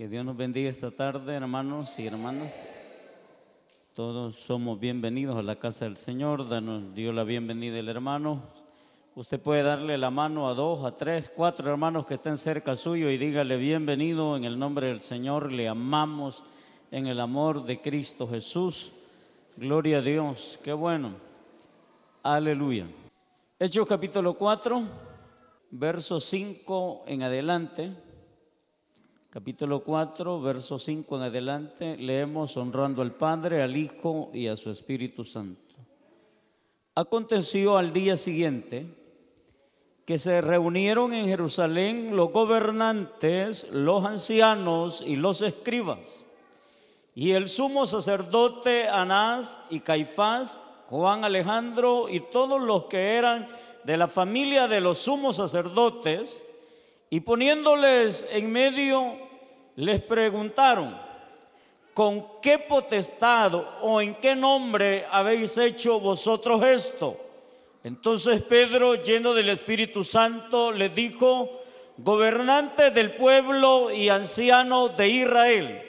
Que Dios nos bendiga esta tarde, hermanos y hermanas. Todos somos bienvenidos a la casa del Señor. Danos Dios la bienvenida el hermano. Usted puede darle la mano a dos, a tres, cuatro hermanos que estén cerca suyo y dígale bienvenido en el nombre del Señor. Le amamos en el amor de Cristo Jesús. Gloria a Dios. Qué bueno. Aleluya. Hechos capítulo 4, verso 5 en adelante capítulo 4, verso 5 en adelante, leemos honrando al Padre, al Hijo y a su Espíritu Santo. Aconteció al día siguiente que se reunieron en Jerusalén los gobernantes, los ancianos y los escribas, y el sumo sacerdote Anás y Caifás, Juan Alejandro y todos los que eran de la familia de los sumos sacerdotes, y poniéndoles en medio, les preguntaron, ¿con qué potestad o en qué nombre habéis hecho vosotros esto? Entonces Pedro, lleno del Espíritu Santo, les dijo, gobernante del pueblo y anciano de Israel,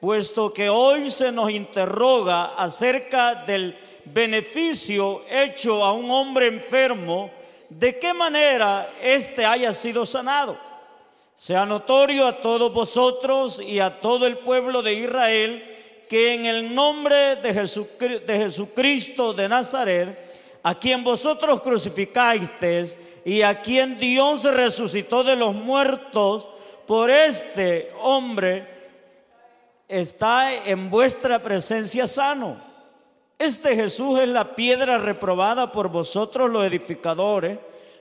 puesto que hoy se nos interroga acerca del beneficio hecho a un hombre enfermo, de qué manera éste haya sido sanado. Sea notorio a todos vosotros y a todo el pueblo de Israel que en el nombre de, Jesucristo de Nazaret, a quien vosotros crucificasteis y a quien Dios resucitó de los muertos, por este hombre está en vuestra presencia sano este Jesús es la piedra reprobada por vosotros los edificadores,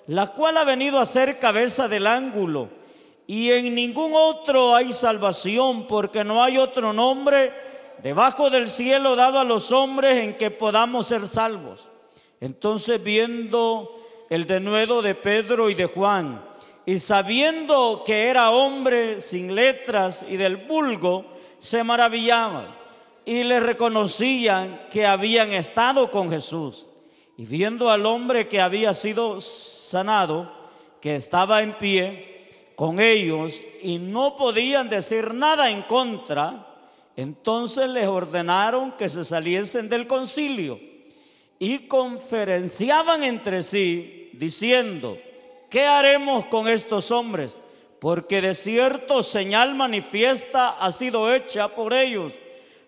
la cual ha venido a ser cabeza del ángulo. Y en ningún otro hay salvación, porque no hay otro nombre debajo del cielo dado a los hombres en que podamos ser salvos. Entonces viendo el denuedo de Pedro y de Juan, y sabiendo que era hombre sin letras y del vulgo, se maravillaban y le reconocían que habían estado con Jesús. Y viendo al hombre que había sido sanado, que estaba en pie con ellos y no podían decir nada en contra, entonces les ordenaron que se saliesen del concilio y conferenciaban entre sí diciendo, ¿qué haremos con estos hombres? Porque de cierto señal manifiesta ha sido hecha por ellos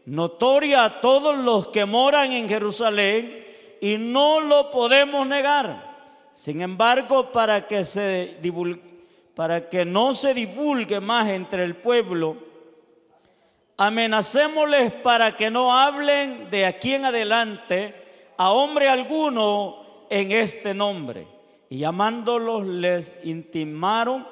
notoria a todos los que moran en Jerusalén y no lo podemos negar. Sin embargo, para que, se para que no se divulgue más entre el pueblo, amenacémosles para que no hablen de aquí en adelante a hombre alguno en este nombre. Y llamándolos les intimaron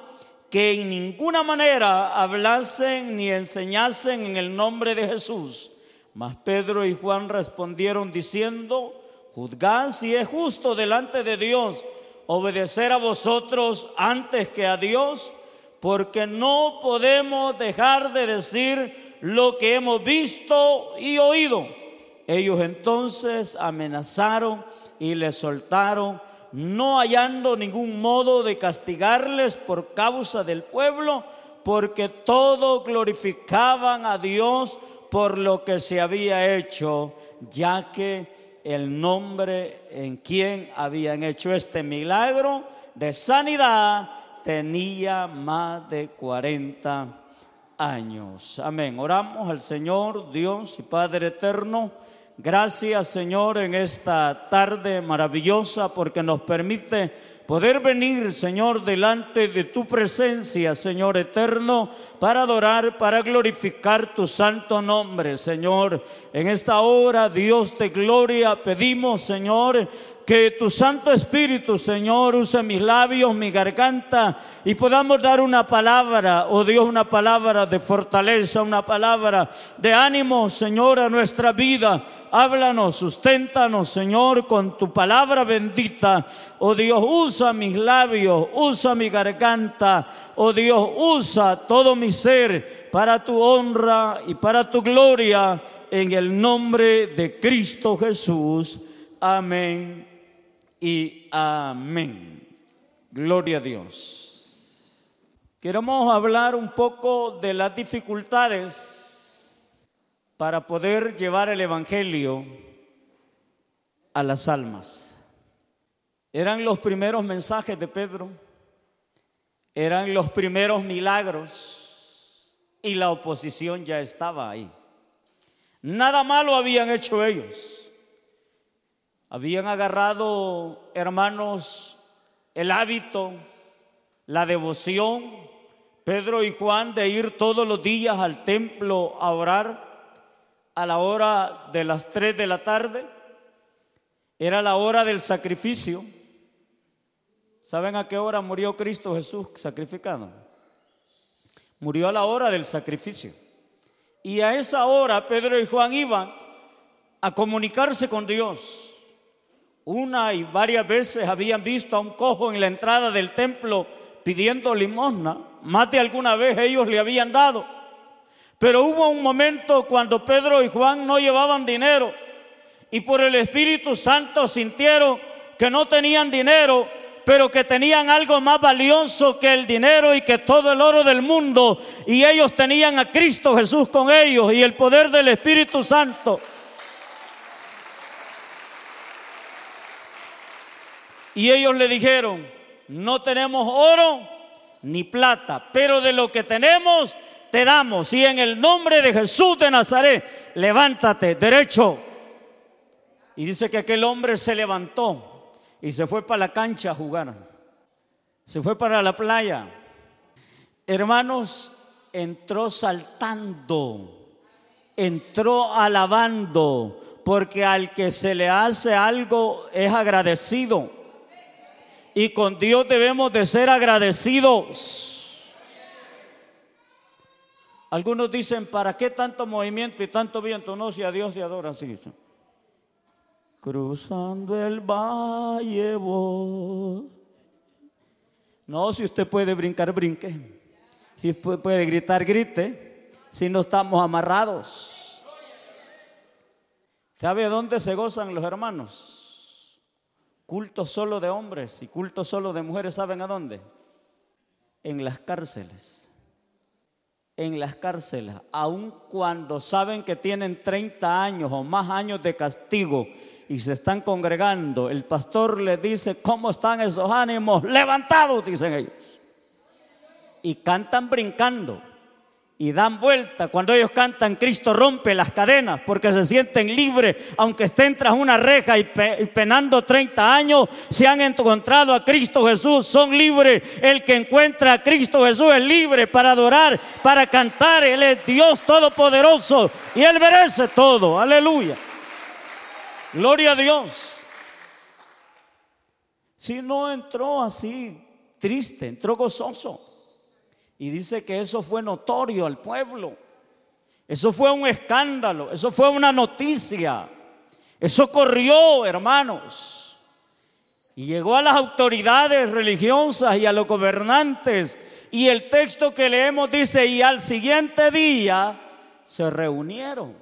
que en ninguna manera hablasen ni enseñasen en el nombre de Jesús. Mas Pedro y Juan respondieron diciendo, juzgad si es justo delante de Dios obedecer a vosotros antes que a Dios, porque no podemos dejar de decir lo que hemos visto y oído. Ellos entonces amenazaron y les soltaron no hallando ningún modo de castigarles por causa del pueblo, porque todos glorificaban a Dios por lo que se había hecho, ya que el nombre en quien habían hecho este milagro de sanidad tenía más de 40 años. Amén. Oramos al Señor, Dios y Padre eterno Gracias Señor en esta tarde maravillosa porque nos permite poder venir Señor delante de tu presencia Señor eterno para adorar, para glorificar tu santo nombre Señor. En esta hora Dios de gloria pedimos Señor que tu Santo Espíritu, Señor, use mis labios, mi garganta y podamos dar una palabra, oh Dios, una palabra de fortaleza, una palabra de ánimo, Señor, a nuestra vida. Háblanos, susténtanos, Señor, con tu palabra bendita. Oh Dios, usa mis labios, usa mi garganta. Oh Dios, usa todo mi ser para tu honra y para tu gloria en el nombre de Cristo Jesús. Amén y amén. Gloria a Dios. Queremos hablar un poco de las dificultades para poder llevar el Evangelio a las almas. Eran los primeros mensajes de Pedro, eran los primeros milagros y la oposición ya estaba ahí. Nada malo habían hecho ellos. Habían agarrado, hermanos, el hábito, la devoción, Pedro y Juan de ir todos los días al templo a orar a la hora de las 3 de la tarde. Era la hora del sacrificio. ¿Saben a qué hora murió Cristo Jesús sacrificado? Murió a la hora del sacrificio. Y a esa hora Pedro y Juan iban a comunicarse con Dios. Una y varias veces habían visto a un cojo en la entrada del templo pidiendo limosna. Más de alguna vez ellos le habían dado. Pero hubo un momento cuando Pedro y Juan no llevaban dinero y por el Espíritu Santo sintieron que no tenían dinero, pero que tenían algo más valioso que el dinero y que todo el oro del mundo. Y ellos tenían a Cristo Jesús con ellos y el poder del Espíritu Santo. Y ellos le dijeron, no tenemos oro ni plata, pero de lo que tenemos te damos. Y en el nombre de Jesús de Nazaret, levántate derecho. Y dice que aquel hombre se levantó y se fue para la cancha a jugar. Se fue para la playa. Hermanos, entró saltando, entró alabando, porque al que se le hace algo es agradecido y con Dios debemos de ser agradecidos. Algunos dicen, ¿para qué tanto movimiento y tanto viento? No, si a Dios se adora. Cruzando el valle No, si usted puede brincar, brinque. Si puede gritar, grite. Si no estamos amarrados. ¿Sabe dónde se gozan los hermanos? Culto solo de hombres y culto solo de mujeres, ¿saben a dónde? En las cárceles. En las cárceles, aun cuando saben que tienen 30 años o más años de castigo y se están congregando, el pastor les dice, ¿cómo están esos ánimos? Levantados, dicen ellos. Y cantan brincando y dan vuelta. Cuando ellos cantan, Cristo rompe las cadenas porque se sienten libres, aunque estén tras una reja y, penando 30 años, se han encontrado a Cristo Jesús, son libres. El que encuentra a Cristo Jesús es libre para adorar, para cantar. Él es Dios Todopoderoso y Él merece todo. Aleluya. Gloria a Dios. Si no entró así triste, entró gozoso. Y dice que eso fue notorio al pueblo. Eso fue un escándalo, eso fue una noticia. Eso corrió, hermanos. Y llegó a las autoridades religiosas y a los gobernantes. Y el texto que leemos dice, y al siguiente día se reunieron.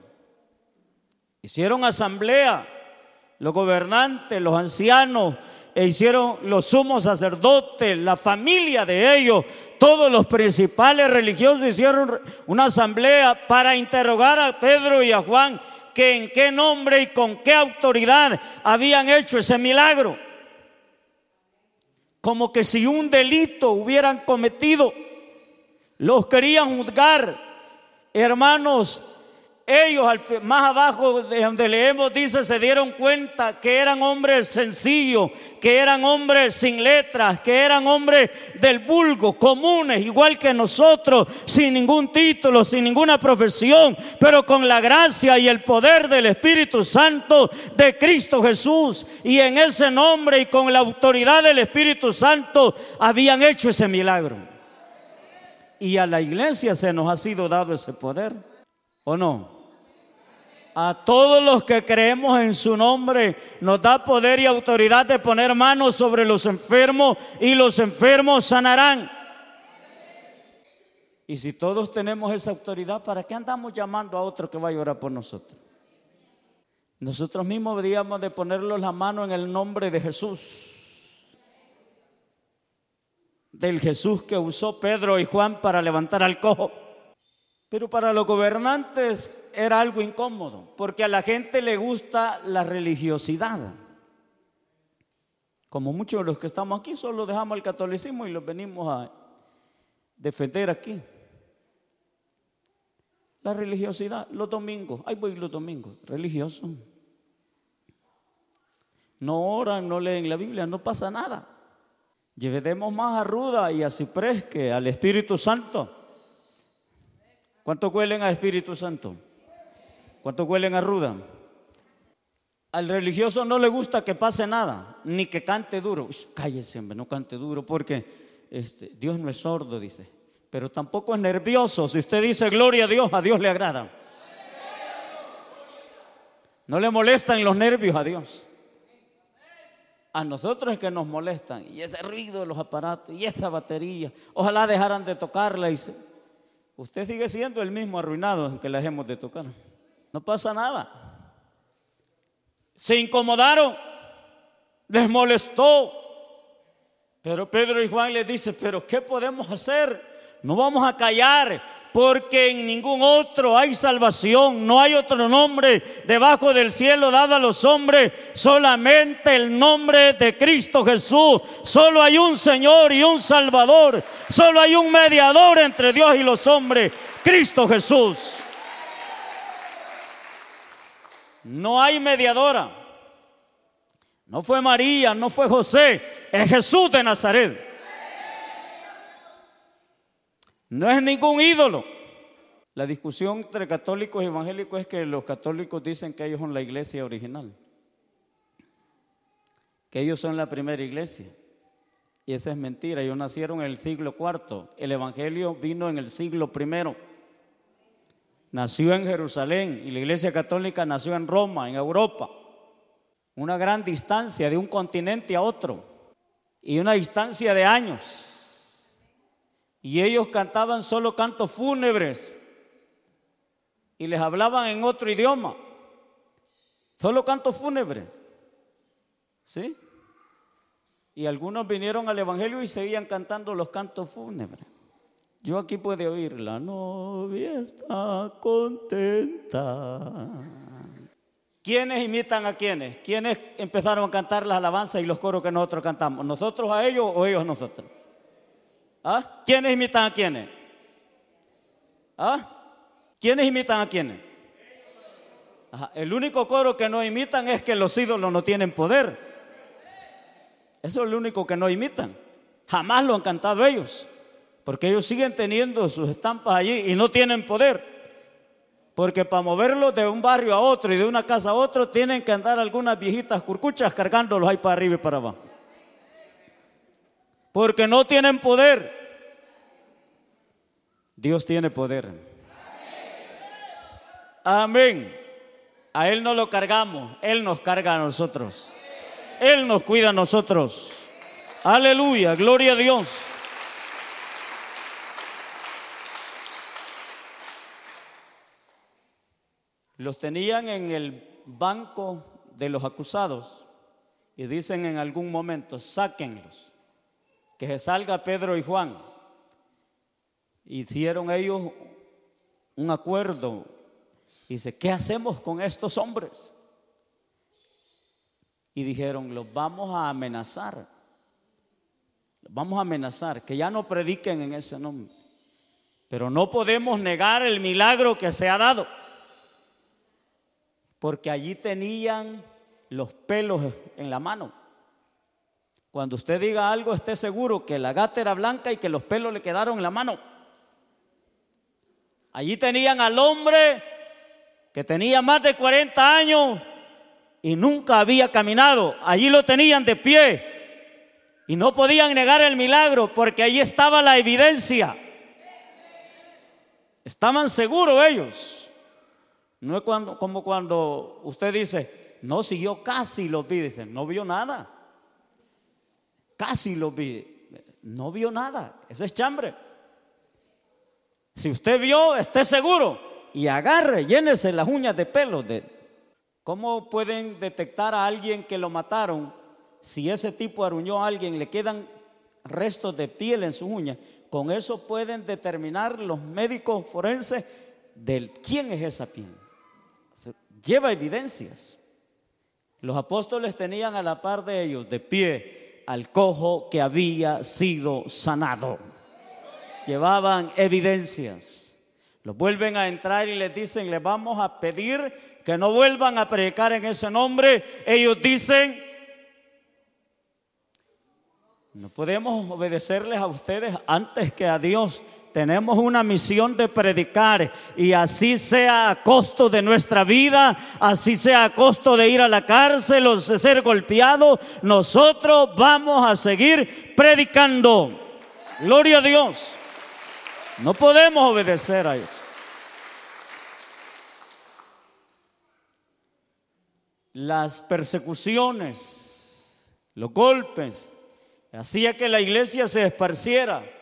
Hicieron asamblea, los gobernantes, los ancianos, e hicieron los sumos sacerdotes, la familia de ellos, todos los principales religiosos hicieron una asamblea para interrogar a Pedro y a Juan que en qué nombre y con qué autoridad habían hecho ese milagro. Como que si un delito hubieran cometido, los querían juzgar. Hermanos, ellos más abajo de donde leemos dice se dieron cuenta que eran hombres sencillos, que eran hombres sin letras, que eran hombres del vulgo, comunes, igual que nosotros, sin ningún título, sin ninguna profesión, pero con la gracia y el poder del Espíritu Santo de Cristo Jesús. Y en ese nombre y con la autoridad del Espíritu Santo habían hecho ese milagro. Y a la iglesia se nos ha sido dado ese poder, ¿o no? A todos los que creemos en su nombre nos da poder y autoridad de poner manos sobre los enfermos y los enfermos sanarán. Y si todos tenemos esa autoridad, ¿para qué andamos llamando a otro que vaya a orar por nosotros? Nosotros mismos deberíamos de ponerlos la mano en el nombre de Jesús. del Jesús que usó Pedro y Juan para levantar al cojo. Pero para los gobernantes era algo incómodo, porque a la gente le gusta la religiosidad. Como muchos de los que estamos aquí, solo dejamos el catolicismo y los venimos a defender aquí. La religiosidad, los domingos, ahí voy los domingos, religioso. No oran, no leen la Biblia, no pasa nada. Llevemos más a Ruda y a Ciprés que al Espíritu Santo. ¿Cuánto huelen a Espíritu Santo? ¿Cuánto huelen a Ruda? Al religioso no le gusta que pase nada, ni que cante duro. cállese, hombre, no cante duro, porque este, Dios no es sordo, dice pero tampoco es nervioso. Si usted dice gloria a Dios, a Dios le agrada. No le molestan los nervios a Dios. A nosotros es que nos molestan. Y ese ruido de los aparatos y esa batería. Ojalá dejaran de tocarla. Y Usted sigue siendo el mismo arruinado que la dejemos de tocar. No pasa nada. Se incomodaron. Les molestó. Pero Pedro y Juan le dicen, pero ¿qué podemos hacer? No vamos a callar porque en ningún otro hay salvación, no hay otro nombre debajo del cielo dado a los hombres, solamente el nombre de Cristo Jesús. Solo hay un Señor y un Salvador, solo hay un mediador entre Dios y los hombres, Cristo Jesús. No hay mediadora. No fue María, no fue José, es Jesús de Nazaret. No es ningún ídolo. La discusión entre católicos y evangélicos es que los católicos dicen que ellos son la iglesia original, que ellos son la primera iglesia. Y esa es mentira. Ellos nacieron en el siglo IV. El evangelio vino en el siglo I. Nació en Jerusalén y la iglesia católica nació en Roma, en Europa. Una gran distancia de un continente a otro y una distancia de años. Y ellos cantaban solo cantos fúnebres y les hablaban en otro idioma. Solo cantos fúnebres. ¿Sí? Y algunos vinieron al Evangelio y seguían cantando los cantos fúnebres. Yo aquí puedo oír, la novia está contenta. ¿Quiénes imitan a quiénes? ¿Quiénes empezaron a cantar las alabanzas y los coros que nosotros cantamos? ¿Nosotros a ellos o ellos a nosotros? ¿Ah? ¿Quiénes imitan a quiénes? ¿Ah? ¿Quiénes imitan a quiénes? El único coro que no imitan es que los ídolos no tienen poder. Eso es lo único que no imitan. Jamás lo han cantado ellos. Porque ellos siguen teniendo sus estampas allí y no tienen poder. Porque para moverlos de un barrio a otro y de una casa a otro tienen que andar algunas viejitas curcuchas cargándolos ahí para arriba y para abajo porque no tienen poder. Dios tiene poder. Amén. A Él no lo cargamos, Él nos carga a nosotros. Él nos cuida a nosotros. Aleluya, gloria a Dios. Los tenían en el banco de los acusados y dicen en algún momento, sáquenlos que se salga Pedro y Juan. Hicieron ellos un acuerdo. Dice, ¿qué hacemos con estos hombres? Y dijeron, los vamos a amenazar. Los vamos a amenazar, que ya no prediquen en ese nombre. Pero no podemos negar el milagro que se ha dado. Porque allí tenían los pelos en la mano. Cuando usted diga algo, esté seguro que la gata era blanca y que los pelos le quedaron en la mano. Allí tenían al hombre que tenía más de 40 años y nunca había caminado. Allí lo tenían de pie y no podían negar el milagro porque allí estaba la evidencia. Estaban seguros ellos. No es cuando, como cuando usted dice, no, siguió casi los vi, no vio nada. Casi lo vi. No vio nada. Ese es chambre. Si usted vio, esté seguro y agarre, llénese las uñas de pelo. ¿Cómo pueden detectar a alguien que lo mataron si ese tipo arruñó a alguien? Le quedan restos de piel en sus uñas. Con eso pueden determinar los médicos forenses de quién es esa piel. Lleva evidencias. Los apóstoles tenían a la par de ellos, de pie, al cojo que había sido sanado. Llevaban evidencias. Los vuelven a entrar y les dicen, les vamos a pedir que no vuelvan a predicar en ese nombre. Ellos dicen, no podemos obedecerles a ustedes antes que a Dios. Tenemos una misión de predicar y así sea a costo de nuestra vida, así sea a costo de ir a la cárcel o de ser golpeado, nosotros vamos a seguir predicando. Gloria a Dios. No podemos obedecer a eso. Las persecuciones, los golpes, hacía que la iglesia se esparciera.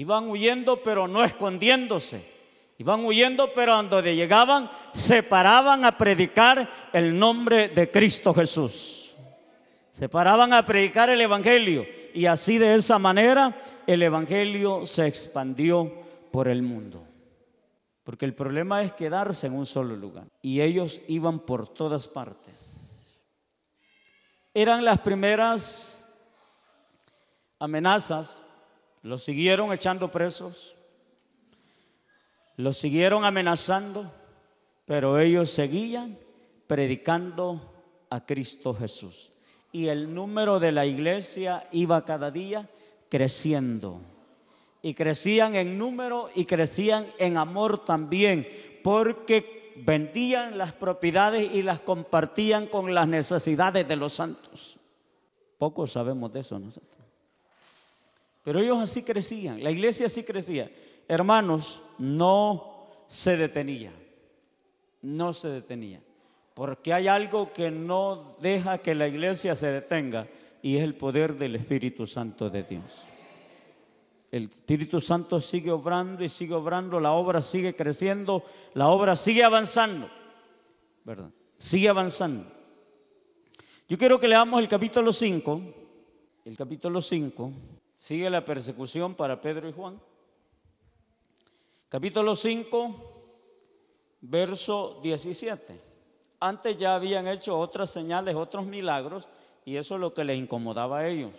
Iban huyendo pero no escondiéndose. Iban huyendo pero cuando llegaban se paraban a predicar el nombre de Cristo Jesús. Se paraban a predicar el Evangelio y así de esa manera el Evangelio se expandió por el mundo. Porque el problema es quedarse en un solo lugar. Y ellos iban por todas partes. Eran las primeras amenazas, los siguieron echando presos, los siguieron amenazando, pero ellos seguían predicando a Cristo Jesús. Y el número de la iglesia iba cada día creciendo. Y crecían en número y crecían en amor también, porque vendían las propiedades y las compartían con las necesidades de los santos. Pocos sabemos de eso nosotros. Pero ellos así crecían, la iglesia así crecía. Hermanos, no se detenía, no se detenía. Porque hay algo que no deja que la iglesia se detenga y es el poder del Espíritu Santo de Dios. El Espíritu Santo sigue obrando y sigue obrando, la obra sigue creciendo, la obra sigue avanzando, ¿verdad? Sigue avanzando. Yo quiero que leamos el capítulo 5, el capítulo 5, Sigue la persecución para Pedro y Juan. Capítulo 5, verso 17. Antes ya habían hecho otras señales, otros milagros, y eso es lo que les incomodaba a ellos.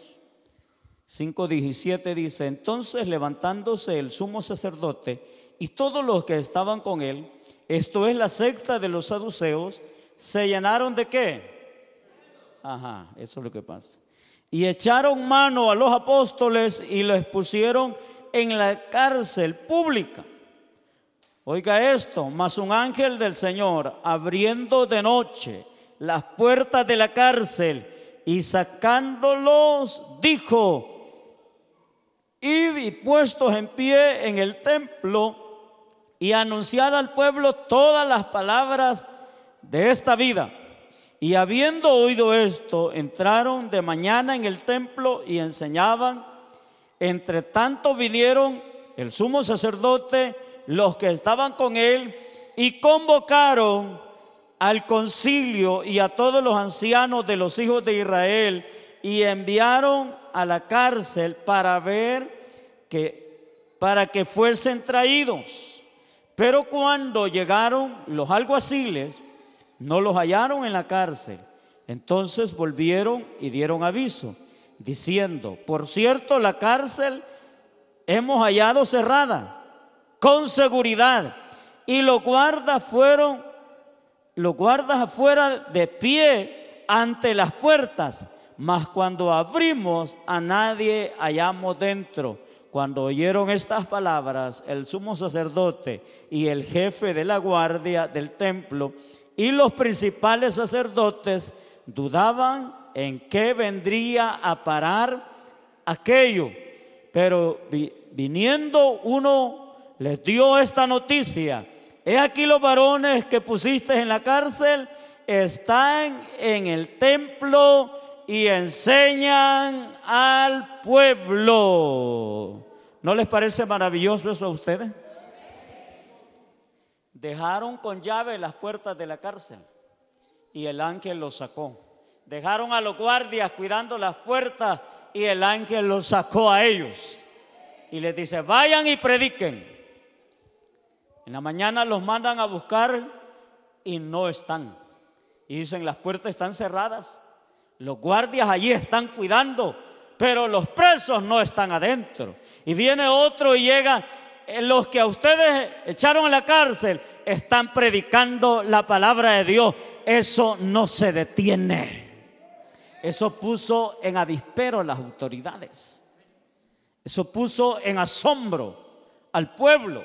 5.17 dice, entonces levantándose el sumo sacerdote y todos los que estaban con él, esto es la sexta de los saduceos, se llenaron de qué? Ajá, eso es lo que pasa y echaron mano a los apóstoles y los pusieron en la cárcel pública. Oiga esto, mas un ángel del Señor, abriendo de noche las puertas de la cárcel y sacándolos, dijo, id y puestos en pie en el templo y anunciad al pueblo todas las palabras de esta vida. Y habiendo oído esto, entraron de mañana en el templo y enseñaban. Entre tanto vinieron el sumo sacerdote, los que estaban con él, y convocaron al concilio y a todos los ancianos de los hijos de Israel y enviaron a la cárcel para ver que para que fuesen traídos. Pero cuando llegaron los alguaciles no los hallaron en la cárcel. Entonces volvieron y dieron aviso, diciendo, por cierto, la cárcel hemos hallado cerrada, con seguridad, y los guardas fueron, los guardas afuera de pie ante las puertas, mas cuando abrimos a nadie hallamos dentro. Cuando oyeron estas palabras, el sumo sacerdote y el jefe de la guardia del templo y los principales sacerdotes dudaban en qué vendría a parar aquello. Pero viniendo uno les dio esta noticia. He aquí los varones que pusiste en la cárcel están en el templo y enseñan al pueblo. ¿No les parece maravilloso eso a ustedes? Dejaron con llave las puertas de la cárcel y el ángel los sacó. Dejaron a los guardias cuidando las puertas y el ángel los sacó a ellos y les dice, vayan y prediquen. En la mañana los mandan a buscar y no están. Y dicen, las puertas están cerradas. Los guardias allí están cuidando, pero los presos no están adentro. Y viene otro y llega, eh, los que a ustedes echaron a la cárcel están predicando la palabra de Dios. Eso no se detiene. Eso puso en avispero a las autoridades. Eso puso en asombro al pueblo.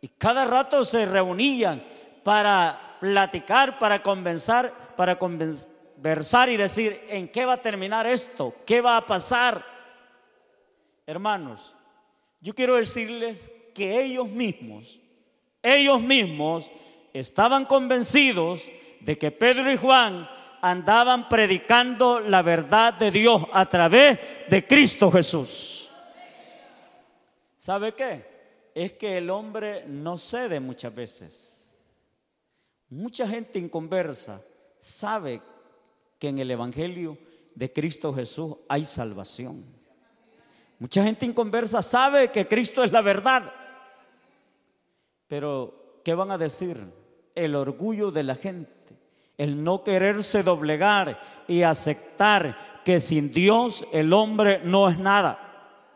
Y cada rato se reunían para platicar, para convencer, para conversar y decir, ¿en qué va a terminar esto? ¿Qué va a pasar? Hermanos, yo quiero decirles que ellos mismos, ellos mismos estaban convencidos de que Pedro y Juan andaban predicando la verdad de Dios a través de Cristo Jesús. ¿Sabe qué? Es que el hombre no cede muchas veces. Mucha gente inconversa sabe que en el Evangelio de Cristo Jesús hay salvación. Mucha gente inconversa sabe que Cristo es la verdad. Pero, ¿qué van a decir? El orgullo de la gente el no quererse doblegar y aceptar que sin Dios el hombre no es nada.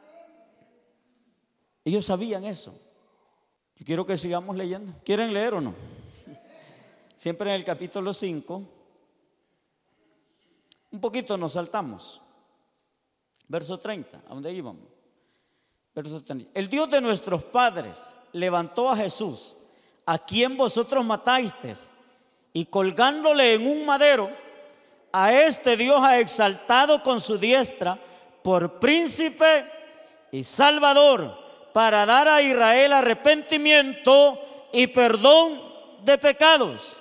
Ellos sabían eso. Yo quiero que sigamos leyendo. ¿Quieren leer o no? Siempre en el capítulo 5. Un poquito nos saltamos. Verso 30, ¿a dónde íbamos? Verso 30. El Dios de nuestros padres levantó a Jesús, a quien vosotros matasteis y colgándole en un madero, a este Dios ha exaltado con su diestra por príncipe y salvador para dar a Israel arrepentimiento y perdón de pecados.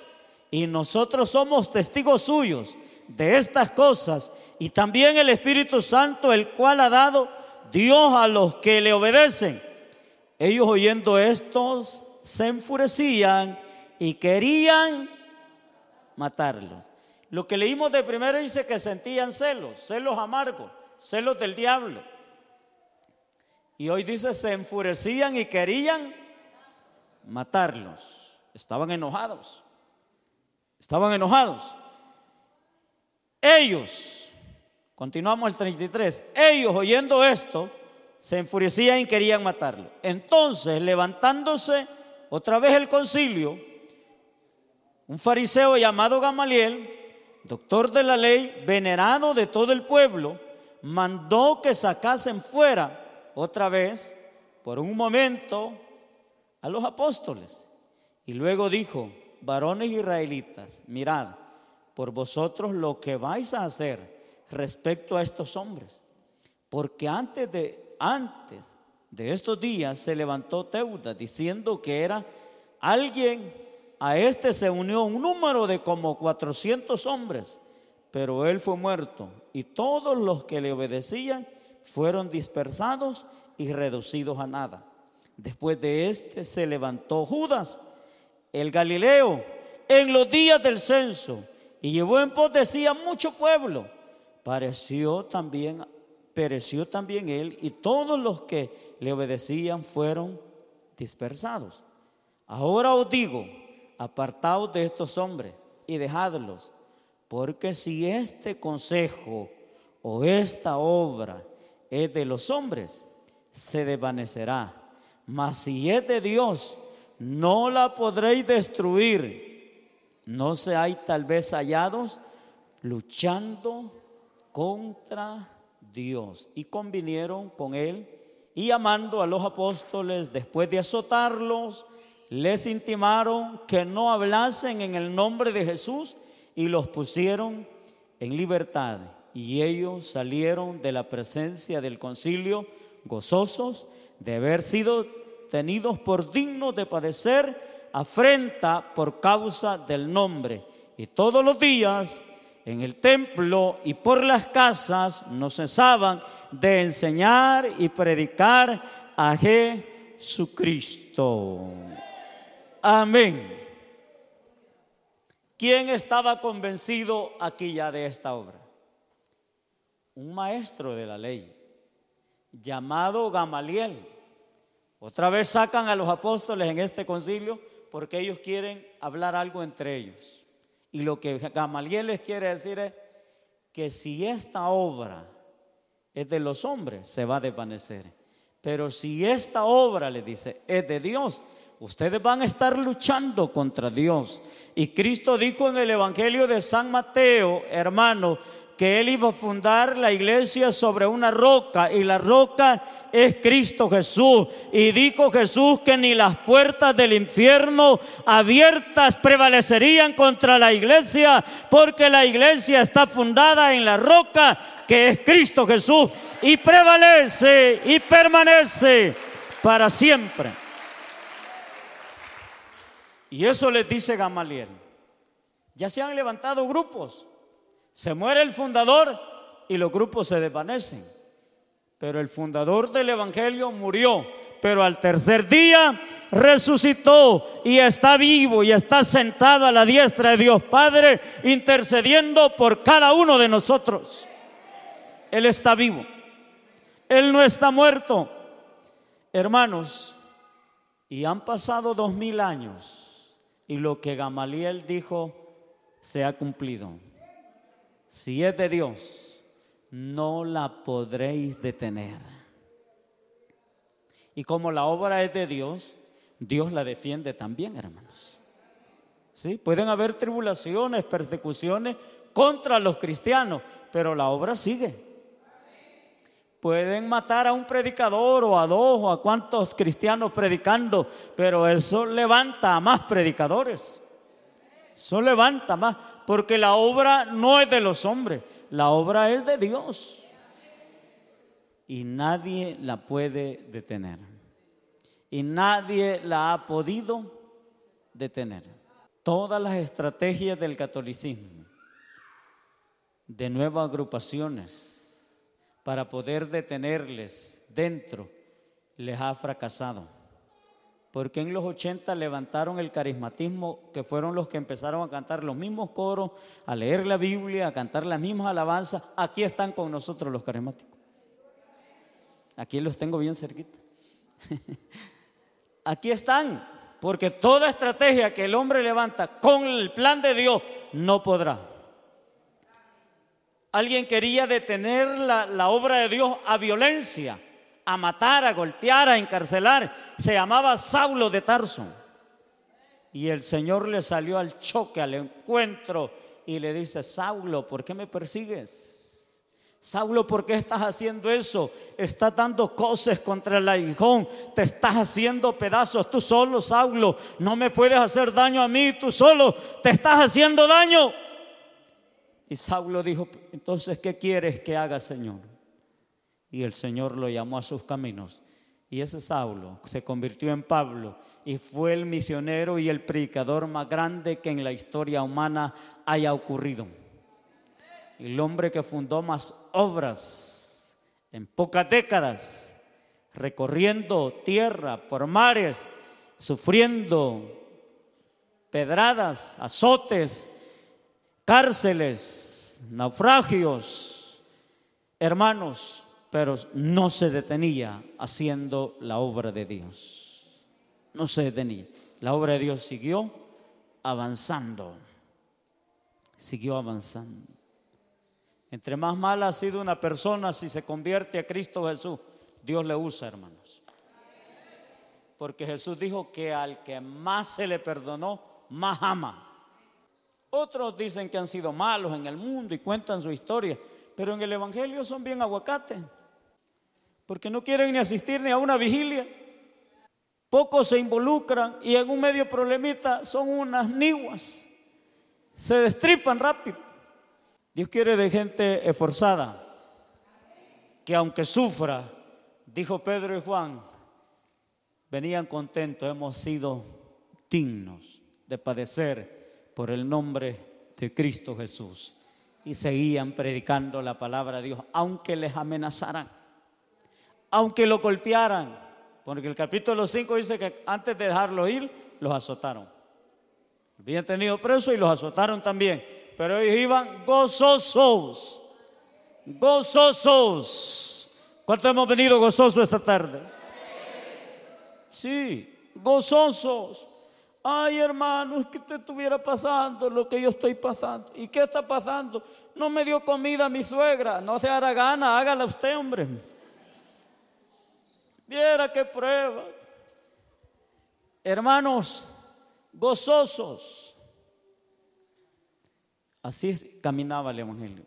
Y nosotros somos testigos suyos de estas cosas y también el Espíritu Santo, el cual ha dado Dios a los que le obedecen. Ellos oyendo esto se enfurecían y querían matarlos. Lo que leímos de primero dice que sentían celos, celos amargos, celos del diablo. Y hoy dice se enfurecían y querían matarlos. Estaban enojados. Estaban enojados. Ellos, continuamos el 33, ellos oyendo esto, se enfurecían y querían matarlo. Entonces, levantándose otra vez el concilio, un fariseo llamado Gamaliel, doctor de la ley, venerado de todo el pueblo, mandó que sacasen fuera otra vez, por un momento, a los apóstoles. Y luego dijo, varones israelitas, mirad por vosotros lo que vais a hacer respecto a estos hombres. Porque antes de, antes de estos días se levantó Teuda diciendo que era alguien a este se unió un número de como 400 hombres, pero él fue muerto y todos los que le obedecían fueron dispersados y reducidos a nada. Después de este se levantó Judas, el Galileo, en los días del censo y llevó en pos decía mucho pueblo. Pareció también, pereció también él y todos los que le obedecían fueron dispersados. Ahora os digo, apartaos de estos hombres y dejadlos, porque si este consejo o esta obra es de los hombres, se desvanecerá. Mas si es de Dios, no la podréis destruir. No seáis tal vez hallados luchando contra Dios. Y convinieron con él y llamando a los apóstoles después de azotarlos, les intimaron que no hablasen en el nombre de Jesús y los pusieron en libertad. Y ellos salieron de la presencia del concilio gozosos de haber sido tenidos por dignos de padecer afrenta por causa del nombre. Y todos los días en el templo y por las casas no cesaban de enseñar y predicar a Jesucristo. Amén. ¿Quién estaba convencido aquí ya de esta obra? un maestro de la ley, llamado Gamaliel. Otra vez sacan a los apóstoles en este concilio porque ellos quieren hablar algo entre ellos. Y lo que Gamaliel les quiere decir es que si esta obra es de los hombres, se va a desvanecer. Pero si esta obra, le dice, es de Dios, ustedes van a estar luchando contra Dios. Y Cristo dijo en el Evangelio de San Mateo, hermano, que él iba a fundar la iglesia sobre una roca y la roca es Cristo Jesús. Y dijo Jesús que ni las puertas del infierno abiertas prevalecerían contra la iglesia porque la iglesia está fundada en la roca que es Cristo Jesús y prevalece y permanece para siempre. Y eso les dice Gamaliel. Ya se han levantado grupos se muere el fundador y los grupos se desvanecen. Pero el fundador del Evangelio murió, pero al tercer día resucitó y está vivo y está sentado a la diestra de Dios Padre, intercediendo por cada uno de nosotros. Él está vivo. Él no está muerto. Hermanos, y han pasado dos mil años y lo que Gamaliel dijo se ha cumplido si es de Dios, no la podréis detener. Y como la obra es de Dios, Dios la defiende también, hermanos. ¿Sí? Pueden haber tribulaciones, persecuciones contra los cristianos, pero la obra sigue. Pueden matar a un predicador o a dos o a cuantos cristianos predicando, pero eso levanta a más predicadores. Eso levanta más, porque la obra no es de los hombres, la obra es de Dios. Y nadie la puede detener. Y nadie la ha podido detener. Todas las estrategias del catolicismo, de nuevas agrupaciones, para poder detenerles dentro, les ha fracasado porque en los 80 levantaron el carismatismo, que fueron los que empezaron a cantar los mismos coros, a leer la Biblia, a cantar las mismas alabanzas. Aquí están con nosotros los carismáticos. Aquí los tengo bien cerquita. Aquí están, porque toda estrategia que el hombre levanta con el plan de Dios no podrá. Alguien quería detener la, la obra de Dios a violencia a matar, a golpear, a encarcelar. Se llamaba Saulo de Tarso. Y el Señor le salió al choque, al encuentro, y le dice, Saulo, ¿por qué me persigues? Saulo, ¿por qué estás haciendo eso? Estás dando cosas contra el aguijón, te estás haciendo pedazos tú solo, Saulo. No me puedes hacer daño a mí, tú solo, te estás haciendo daño. Y Saulo dijo, entonces, ¿qué quieres que haga, Señor? Y el Señor lo llamó a sus caminos. Y ese Saulo se convirtió en Pablo y fue el misionero y el predicador más grande que en la historia humana haya ocurrido. El hombre que fundó más obras en pocas décadas, recorriendo tierra por mares, sufriendo pedradas, azotes, cárceles, naufragios. Hermanos, pero no se detenía haciendo la obra de Dios. No se detenía. La obra de Dios siguió avanzando. Siguió avanzando. Entre más mala ha sido una persona, si se convierte a Cristo Jesús, Dios le usa, hermanos. Porque Jesús dijo que al que más se le perdonó, más ama. Otros dicen que han sido malos en el mundo y cuentan su historia, pero en el Evangelio son bien aguacate porque no quieren ni asistir ni a una vigilia. Pocos se involucran y en un medio problemita son unas niguas. Se destripan rápido. Dios quiere de gente esforzada, que aunque sufra, dijo Pedro y Juan, venían contentos, hemos sido dignos de padecer por el nombre de Cristo Jesús. Y seguían predicando la palabra de Dios, aunque les amenazaran aunque lo golpearan. Porque el capítulo 5 dice que antes de dejarlo ir, los azotaron. Habían tenido preso y los azotaron también. Pero ellos iban gozosos, gozosos. ¿Cuántos hemos venido gozosos esta tarde? Sí, gozosos. Ay, hermano, es que te estuviera pasando lo que yo estoy pasando. ¿Y qué está pasando? No me dio comida mi suegra. No se hará gana, hágala usted, hombre. Viera qué prueba. Hermanos, gozosos. Así caminaba el Evangelio.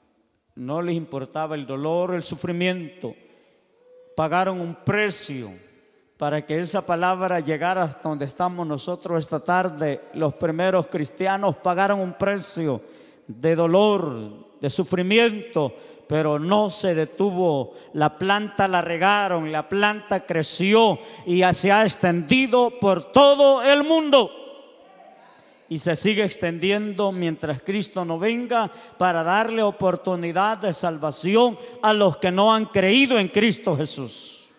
No les importaba el dolor, el sufrimiento. Pagaron un precio para que esa palabra llegara hasta donde estamos nosotros esta tarde. Los primeros cristianos pagaron un precio de dolor, de sufrimiento, pero no se detuvo. La planta la regaron, la planta creció y se ha extendido por todo el mundo y se sigue extendiendo mientras Cristo no venga para darle oportunidad de salvación a los que no han creído en Cristo Jesús.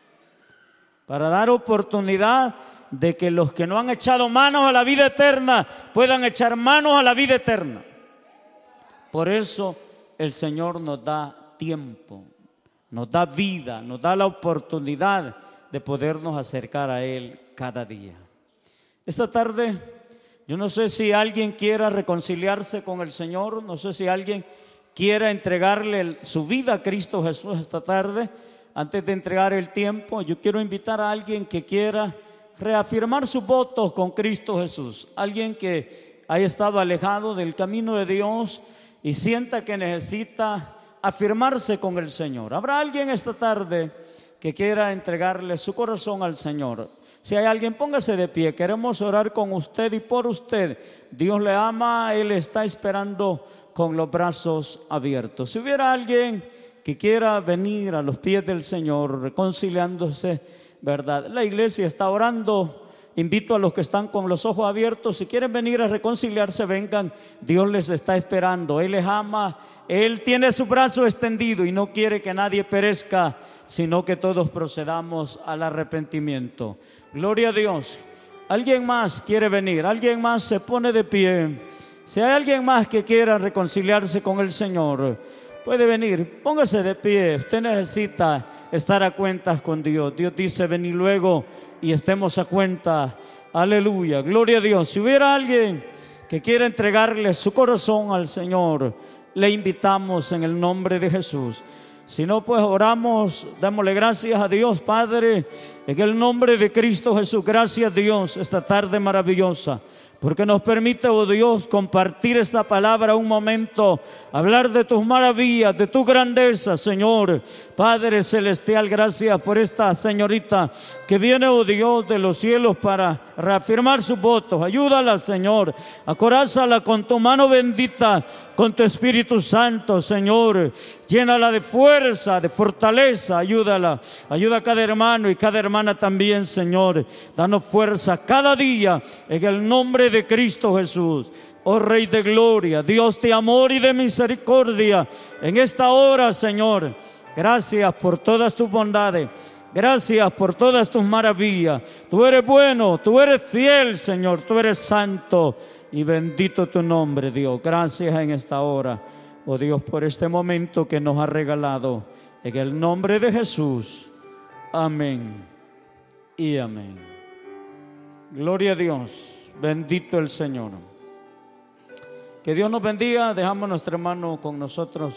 Para dar oportunidad de que los que no han echado manos a la vida eterna puedan echar manos a la vida eterna. Por eso el Señor nos da tiempo, nos da vida, nos da la oportunidad de podernos acercar a Él cada día. Esta tarde yo no sé si alguien quiera reconciliarse con el Señor, no sé si alguien quiera entregarle su vida a Cristo Jesús esta tarde. Antes de entregar el tiempo, yo quiero invitar a alguien que quiera reafirmar su voto con Cristo Jesús. Alguien que haya estado alejado del camino de Dios y sienta que necesita afirmarse con el Señor. ¿Habrá alguien esta tarde que quiera entregarle su corazón al Señor? Si hay alguien, póngase de pie. Queremos orar con usted y por usted. Dios le ama, Él está esperando con los brazos abiertos. Si hubiera alguien que quiera venir a los pies del Señor, reconciliándose, ¿verdad? La iglesia está orando. Invito a los que están con los ojos abiertos, si quieren venir a reconciliarse, vengan. Dios les está esperando. Él les ama. Él tiene su brazo extendido y no quiere que nadie perezca, sino que todos procedamos al arrepentimiento. Gloria a Dios. ¿Alguien más quiere venir? ¿Alguien más se pone de pie? Si hay alguien más que quiera reconciliarse con el Señor, puede venir. Póngase de pie. Usted necesita estar a cuentas con Dios. Dios dice, venir luego y estemos a cuenta. Aleluya. Gloria a Dios. Si hubiera alguien que quiera entregarle su corazón al Señor, le invitamos en el nombre de Jesús. Si no, pues oramos, démosle gracias a Dios, Padre, en el nombre de Cristo Jesús. Gracias Dios esta tarde maravillosa porque nos permite, oh Dios, compartir esta palabra un momento, hablar de tus maravillas, de tu grandeza, Señor. Padre Celestial, gracias por esta señorita que viene, oh Dios, de los cielos para reafirmar sus votos. Ayúdala, Señor. Acorázala con tu mano bendita, con tu Espíritu Santo, Señor. Llénala de fuerza, de fortaleza. Ayúdala. Ayuda a cada hermano y cada hermana también, Señor. Danos fuerza cada día en el nombre de Cristo Jesús. Oh Rey de Gloria, Dios de amor y de misericordia, en esta hora, Señor, gracias por todas tus bondades. Gracias por todas tus maravillas. Tú eres bueno, tú eres fiel, Señor, tú eres santo y bendito tu nombre, Dios. Gracias en esta hora, oh Dios, por este momento que nos ha regalado. En el nombre de Jesús. Amén y amén. Gloria a Dios. Bendito el Señor. Que Dios nos bendiga. Dejamos nuestra mano con nosotros.